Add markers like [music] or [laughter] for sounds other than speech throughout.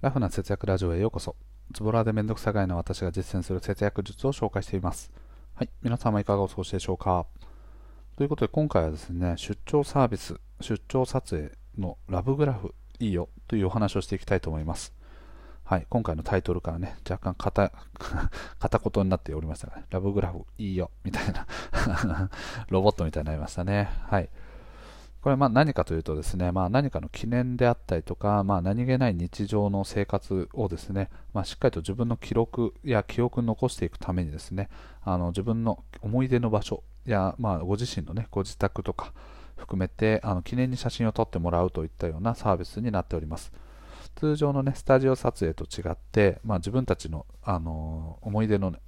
ラフな節約ラジオへようこそ。ズボラでめんどくさがいの私が実践する節約術を紹介しています。はい。皆様いかがお過ごしでしょうかということで今回はですね、出張サービス、出張撮影のラブグラフいいよというお話をしていきたいと思います。はい。今回のタイトルからね、若干片、[laughs] 片言になっておりましたがね、ラブグラフいいよみたいな [laughs] ロボットみたいになりましたね。はい。これま何かというとですね、まあ、何かの記念であったりとか、まあ、何気ない日常の生活をですね、まあ、しっかりと自分の記録や記憶に残していくためにですね、あの自分の思い出の場所や、まあ、ご自身の、ね、ご自宅とか含めてあの記念に写真を撮ってもらうといったようなサービスになっております。通常の、ね、スタジオ撮影と違って、まあ、自分たちの、あの思い出の、ね、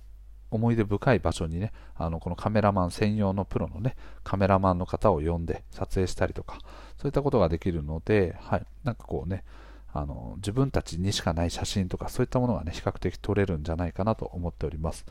思い出深い場所にね、あのこのカメラマン専用のプロのね、カメラマンの方を呼んで撮影したりとか、そういったことができるので、はい、なんかこうね、あの自分たちにしかない写真とか、そういったものがね、比較的撮れるんじゃないかなと思っております。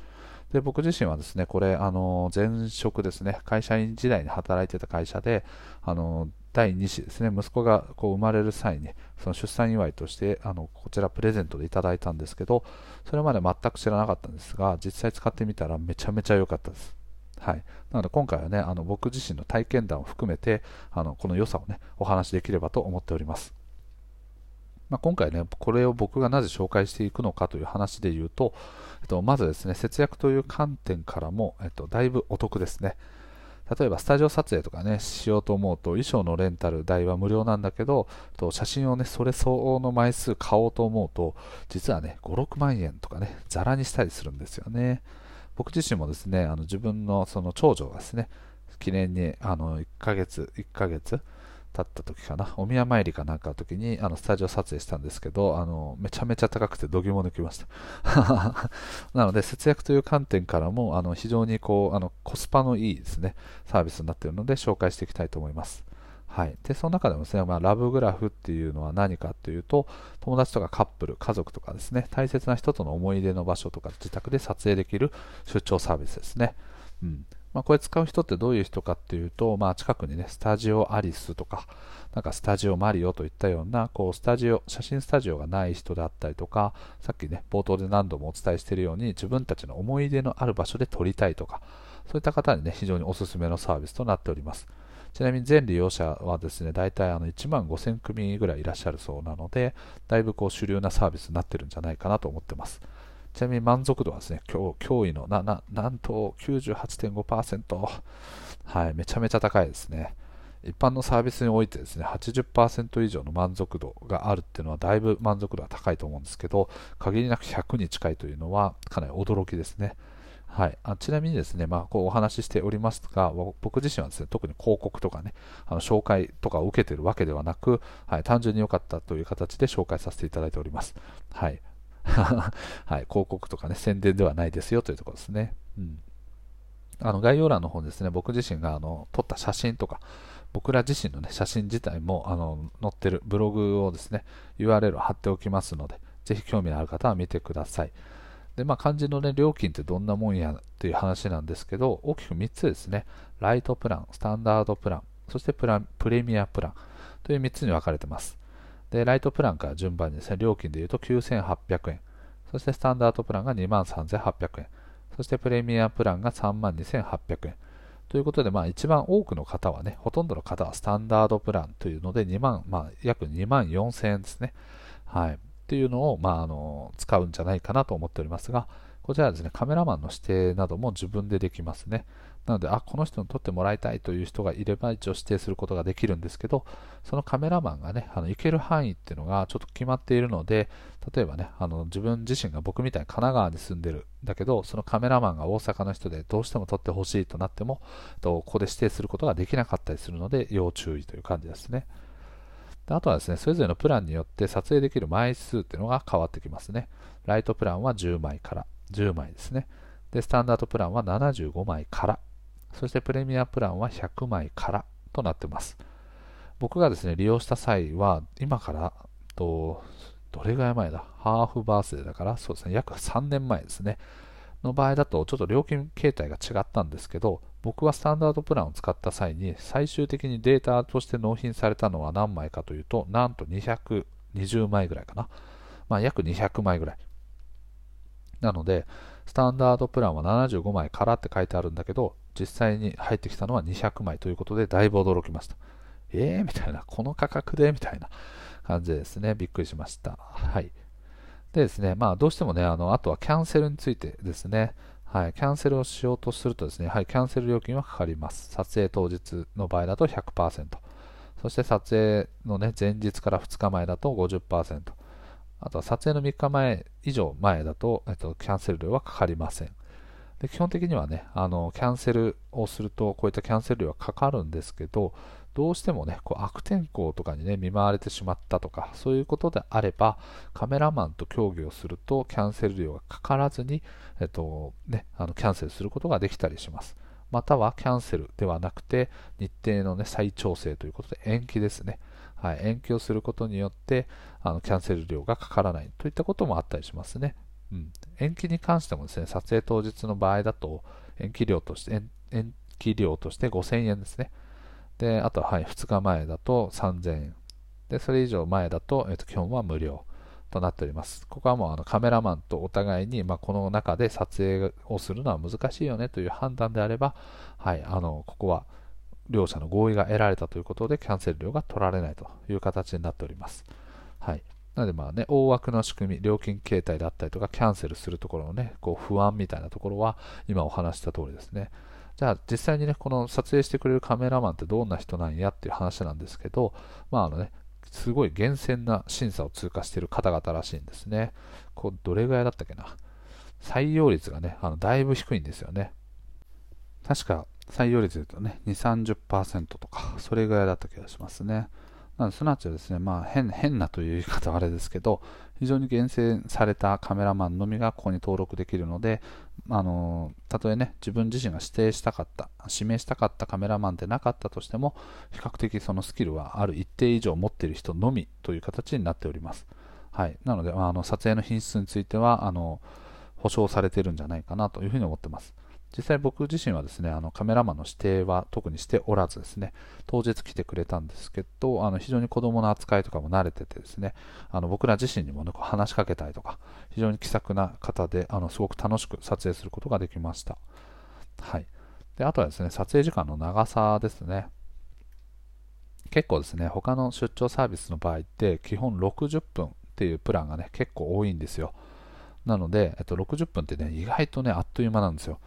で僕自身はですね、これ、あの前職ですね、会社員時代に働いてた会社で、あの第2子ですね、息子がこう生まれる際に、その出産祝いとしてあのこちらプレゼントでいただいたんですけど、それまで全く知らなかったんですが、実際使ってみたらめちゃめちゃ良かったです。はい、なので今回はね、あの僕自身の体験談を含めて、あのこの良さをね、お話しできればと思っております。まあ、今回ね、これを僕がなぜ紹介していくのかという話で言うと、えっと、まずですね、節約という観点からも、えっと、だいぶお得ですね。例えばスタジオ撮影とかね、しようと思うと衣装のレンタル代は無料なんだけど、と写真をね、それ相応の枚数買おうと思うと、実はね、5、6万円とかね、ざらにしたりするんですよね。僕自身もですね、あの自分のその長女がですね、記念にあの1ヶ月、1ヶ月、経った時かな、お宮参りかなんかの時にあのスタジオ撮影したんですけど、あのめちゃめちゃ高くて度肝抜きました。[laughs] なので、節約という観点からもあの非常にこうあのコスパのいいですねサービスになっているので紹介していきたいと思います。はい、でその中でもですね、まあ、ラブグラフっていうのは何かというと友達とかカップル、家族とかですね大切な人との思い出の場所とか自宅で撮影できる出張サービスですね。うんまあ、これ使う人ってどういう人かっていうと、まあ、近くにね、スタジオアリスとか、なんかスタジオマリオといったような、こう、スタジオ、写真スタジオがない人であったりとか、さっきね、冒頭で何度もお伝えしているように、自分たちの思い出のある場所で撮りたいとか、そういった方にね、非常におすすめのサービスとなっております。ちなみに全利用者はですね、大体あの1万5000組ぐらいいらっしゃるそうなので、だいぶこう主流なサービスになってるんじゃないかなと思ってます。ちなみに満足度はですね、今日驚異のな、な、なんと98.5%。はい、めちゃめちゃ高いですね。一般のサービスにおいてですね、80%以上の満足度があるっていうのはだいぶ満足度が高いと思うんですけど、限りなく100に近いというのはかなり驚きですね。はい、あちなみにですね、まあ、こうお話ししておりますが、僕自身はですね、特に広告とかね、あの紹介とかを受けているわけではなく、はい、単純に良かったという形で紹介させていただいております。はい、[laughs] はい、広告とかね、宣伝ではないですよというところですね。うん、あの概要欄の方ですね、僕自身があの撮った写真とか、僕ら自身の、ね、写真自体もあの載ってるブログをですね、URL を貼っておきますので、ぜひ興味のある方は見てください。で、まあ、漢字の、ね、料金ってどんなもんやっていう話なんですけど、大きく3つですね、ライトプラン、スタンダードプラン、そしてプランプレミアプランという3つに分かれてます。で、ライトプランから順番にですね、料金で言うと9800円。そしてスタンダードプランが23800円。そしてプレミアプランが32800円。ということで、まあ一番多くの方はね、ほとんどの方はスタンダードプランというので2万、まあ約2万4000円ですね。はい。っていうのを、まああの、使うんじゃないかなと思っておりますが、こちらはですね、カメラマンの指定なども自分でできますね。なので、あ、この人に撮ってもらいたいという人がいれば一応指定することができるんですけど、そのカメラマンがね、あの行ける範囲っていうのがちょっと決まっているので、例えばね、あの自分自身が僕みたいに神奈川に住んでるんだけど、そのカメラマンが大阪の人でどうしても撮ってほしいとなっても、ここで指定することができなかったりするので、要注意という感じですね。あとはですね、それぞれのプランによって撮影できる枚数っていうのが変わってきますね。ライトプランは10枚から、10枚ですね。で、スタンダードプランは75枚からそしてプレミアプランは100枚からとなっています。僕がですね、利用した際は、今からと、どれぐらい前だ？ハーフバースデーだから、そうですね、約3年前ですね。の場合だと、ちょっと料金形態が違ったんですけど、僕はスタンダードプランを使った際に、最終的にデータとして納品されたのは何枚かというと、なんと220枚ぐらいかな。まあ、約200枚ぐらい。なので、スタンダードプランは75枚からって書いてあるんだけど、実際に入ってきたのは200枚ということで、だいぶ驚きました。えーみたいな、この価格で？みたいな感じですね、びっくりしました。はい。でですね、まあどうしてもね、あの、あとはキャンセルについてですね、はい、キャンセルをしようとするとですね、はりキャンセル料金はかかります。撮影当日の場合だと100%。そして撮影のね、前日から2日前だと50%。あとは撮影の3日前以上前だと、えっと、キャンセル料はかかりません。で基本的にはね、あの、キャンセルをすると、こういったキャンセル料はかかるんですけど、どうしてもね、こう悪天候とかにね、見舞われてしまったとか、そういうことであれば、カメラマンと協議をすると、キャンセル料がかからずに、えっと、ね、あの、キャンセルすることができたりします。または、キャンセルではなくて、日程のね、再調整ということで、延期ですね。はい、延期をすることによって、あの、キャンセル料がかからないといったこともあったりしますね。うん。延期に関してもですね、撮影当日の場合だと、延期料として、延期料として5000円ですね。で、あとは、はい、2日前だと3000円。で、それ以上前だと、えっ、と、基本は無料となっております。ここはもうあのカメラマンとお互いに、まあ、この中で撮影をするのは難しいよねという判断であれば、はい、あの、ここは両者の合意が得られたということで、キャンセル料が取られないという形になっております。はい。なので、まあね、大枠の仕組み、料金形態だったりとか、キャンセルするところのね、こう不安みたいなところは、今お話した通りですね。じゃあ実際にね、この撮影してくれるカメラマンってどんな人なんやっていう話なんですけど、まああのね、すごい厳選な審査を通過している方々らしいんですね。こうどれぐらいだったっけな。採用率がね、あのだいぶ低いんですよね。確か採用率で言うとね、2、30%とか、それぐらいだった気がしますね。なのですなわちですね、まあ変、変なという言い方はあれですけど、非常に厳選されたカメラマンのみがここに登録できるので、あのたとえね、自分自身が指定したかった、指名したかったカメラマンでなかったとしても、比較的そのスキルはある一定以上持っている人のみという形になっております。はい。なので、あの撮影の品質については、あの、保証されているんじゃないかなというふうに思ってます。実際僕自身はですね、あのカメラマンの指定は特にしておらずですね、当日来てくれたんですけど、あの非常に子供の扱いとかも慣れててですね、あの僕ら自身にも、ね、こう話しかけたりとか、非常に気さくな方で、あのすごく楽しく撮影することができました。はい。で、あとはですね、撮影時間の長さですね。結構ですね、他の出張サービスの場合って基本60分っていうプランがね、結構多いんですよ。なので、えっと、60分ってね、意外とね、あっという間なんですよ。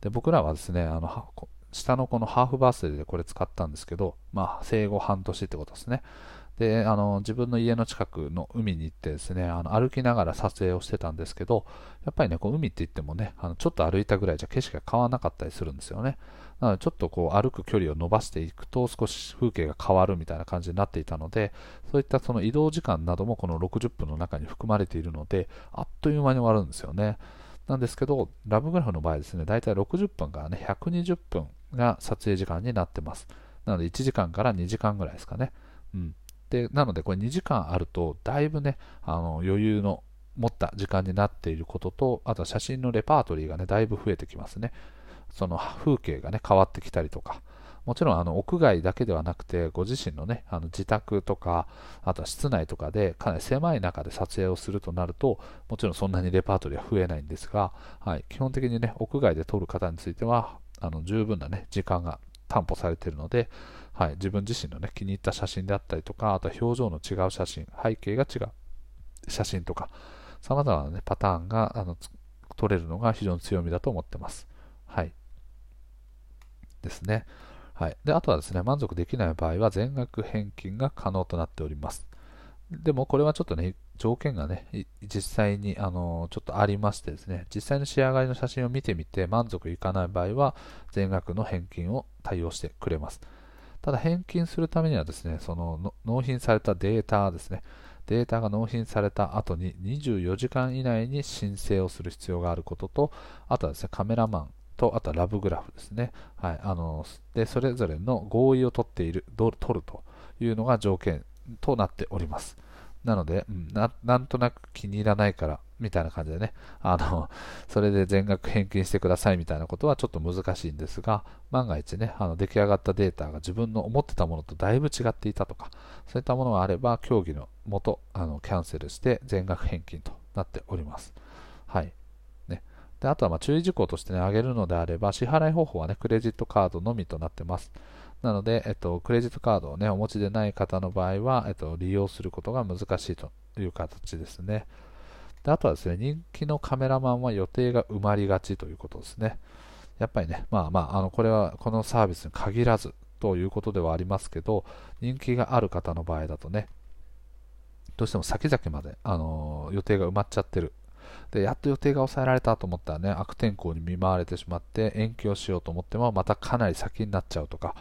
で僕らはですねあの下の子のハーフバースデーでこれ使ったんですけど、まあ、生後半年ってことですね。であの自分の家の近くの海に行ってですねあの歩きながら撮影をしてたんですけどやっぱりねこう海って言ってもねあのちょっと歩いたぐらいじゃ景色が変わらなかったりするんですよねなのでちょっとこう歩く距離を伸ばしていくと少し風景が変わるみたいな感じになっていたのでそういったその移動時間などもこの60分の中に含まれているのであっという間に終わるんですよねなんですけど、ラブグラフの場合ですね、だいたい60分からね、120分が撮影時間になってます。なので1時間から2時間ぐらいですかね。うん。で、なのでこれ2時間あると、だいぶね、あの余裕の持った時間になっていることと、あとは写真のレパートリーがね、だいぶ増えてきますね。その風景がね、変わってきたりとか、もちろんあの屋外だけではなくて、ご自身のね、あの自宅とか、あとは室内とかで、かなり狭い中で撮影をするとなると、もちろんそんなにレパートリーは増えないんですが、はい、基本的にね、屋外で撮る方については、あの十分なね、時間が担保されているので、はい、自分自身のね、気に入った写真であったりとか、あとは表情の違う写真、背景が違う写真とか、様々なね、パターンがあの撮れるのが非常に強みだと思ってます。はい。ですね。はい、であとはですね満足できない場合は全額返金が可能となっております。でもこれはちょっとね、条件がね、実際にあのちょっとありましてですね、実際の仕上がりの写真を見てみて満足いかない場合は全額の返金を対応してくれます。ただ返金するためにはですね、その納品されたデータですね、データが納品された後に24時間以内に申請をする必要があることと、あとはですね、カメラマンと、あとはラブグラフですね。はい。あの、で、それぞれの合意を取っている、取るというのが条件となっております。なので、ななんとなく気に入らないから、みたいな感じでね、あの、それで全額返金してくださいみたいなことはちょっと難しいんですが、万が一ね、あの出来上がったデータが自分の思ってたものとだいぶ違っていたとか、そういったものがあれば、協議の元あのキャンセルして全額返金となっております。はい。であとはま注意事項として、ね、挙げるのであれば、支払い方法は、ね、クレジットカードのみとなってます。なので、えっと、クレジットカードを、ね、お持ちでない方の場合は、えっと、利用することが難しいという形ですね。であとはですね、人気のカメラマンは予定が埋まりがちということですね。やっぱりね、まあまあ、あのこれはこのサービスに限らずということではありますけど、人気がある方の場合だとね、どうしても先々まで、あの、予定が埋まっちゃってる。で、やっと予定が抑えられたと思ったらね、悪天候に見舞われてしまって延期をしようと思っても、またかなり先になっちゃうとか、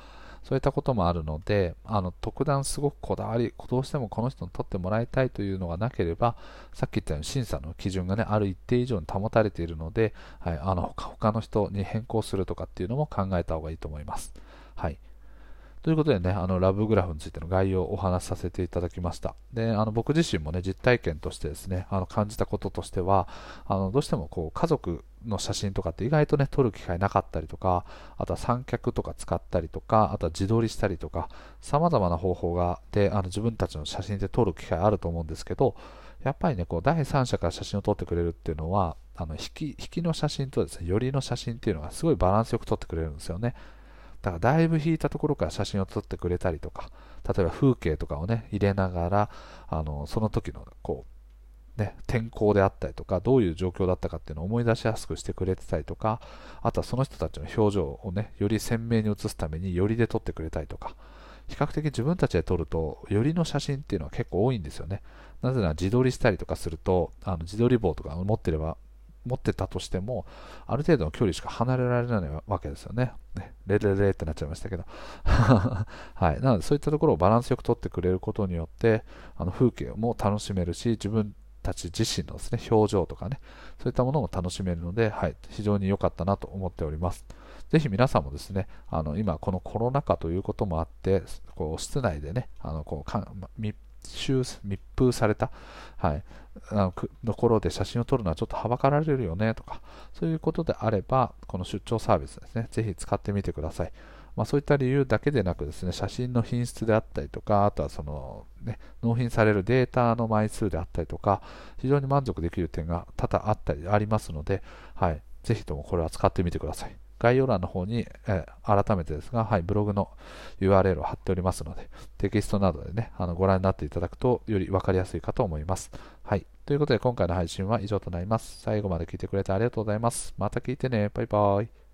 そういったこともあるので、あの特段すごくこだわり、どうしてもこの人に取ってもらいたいというのがなければ、さっき言ったように審査の基準が、ね、ある一定以上に保たれているので、はい、あの他他の人に変更するとかっていうのも考えた方がいいと思います。はいということでね、あのラブグラフについての概要をお話しさせていただきました。で、あの僕自身もね、実体験としてですね、あの感じたこととしては、あのどうしてもこう家族の写真とかって意外とね、撮る機会なかったりとか、あとは三脚とか使ったりとか、あとは自撮りしたりとか、様々な方法がで、あの自分たちの写真で撮る機会あると思うんですけど、やっぱりね、こう第三者から写真を撮ってくれるっていうのは、あの引き引きの写真とですね、寄りの写真っていうのがすごいバランスよく撮ってくれるんですよね。だからだいぶ引いたところから写真を撮ってくれたりとか、例えば風景とかをね、入れながら、あのその時のこう、ね、天候であったりとか、どういう状況だったかっていうのを思い出しやすくしてくれてたりとか、あとはその人たちの表情をね、より鮮明に写すために、よりで撮ってくれたりとか、比較的自分たちで撮ると、よりの写真っていうのは結構多いんですよね。なぜなら自撮りしたりとかすると、あの自撮り棒とか持ってれば持ってたとしても、ある程度の距離しか離れられないわけですよね。ねレレレってなっちゃいましたけど。[laughs] はい。なので、そういったところをバランスよく取ってくれることによって、あの風景も楽しめるし、自分たち自身のですね、表情とかね、そういったものも楽しめるので、はい、非常に良かったなと思っております。ぜひ皆さんもですね、あの今このコロナ禍ということもあって、こう室内でね、あのこうか密集密封された、はい、あのところで写真を撮るのはちょっとはばかられるよねとか、そういうことであれば、この出張サービスですね、ぜひ使ってみてください。まあ、そういった理由だけでなくですね、写真の品質であったりとか、あとはその、ね、納品されるデータの枚数であったりとか、非常に満足できる点が多々あったりありますので、はい、ぜひともこれは使ってみてください。概要欄の方に、えー、改めてですが、はい、ブログの URL を貼っておりますので、テキストなどでね、あのご覧になっていただくと、より分かりやすいかと思います。はい。ということで、今回の配信は以上となります。最後まで聞いてくれてありがとうございます。また聞いてね。バイバイ。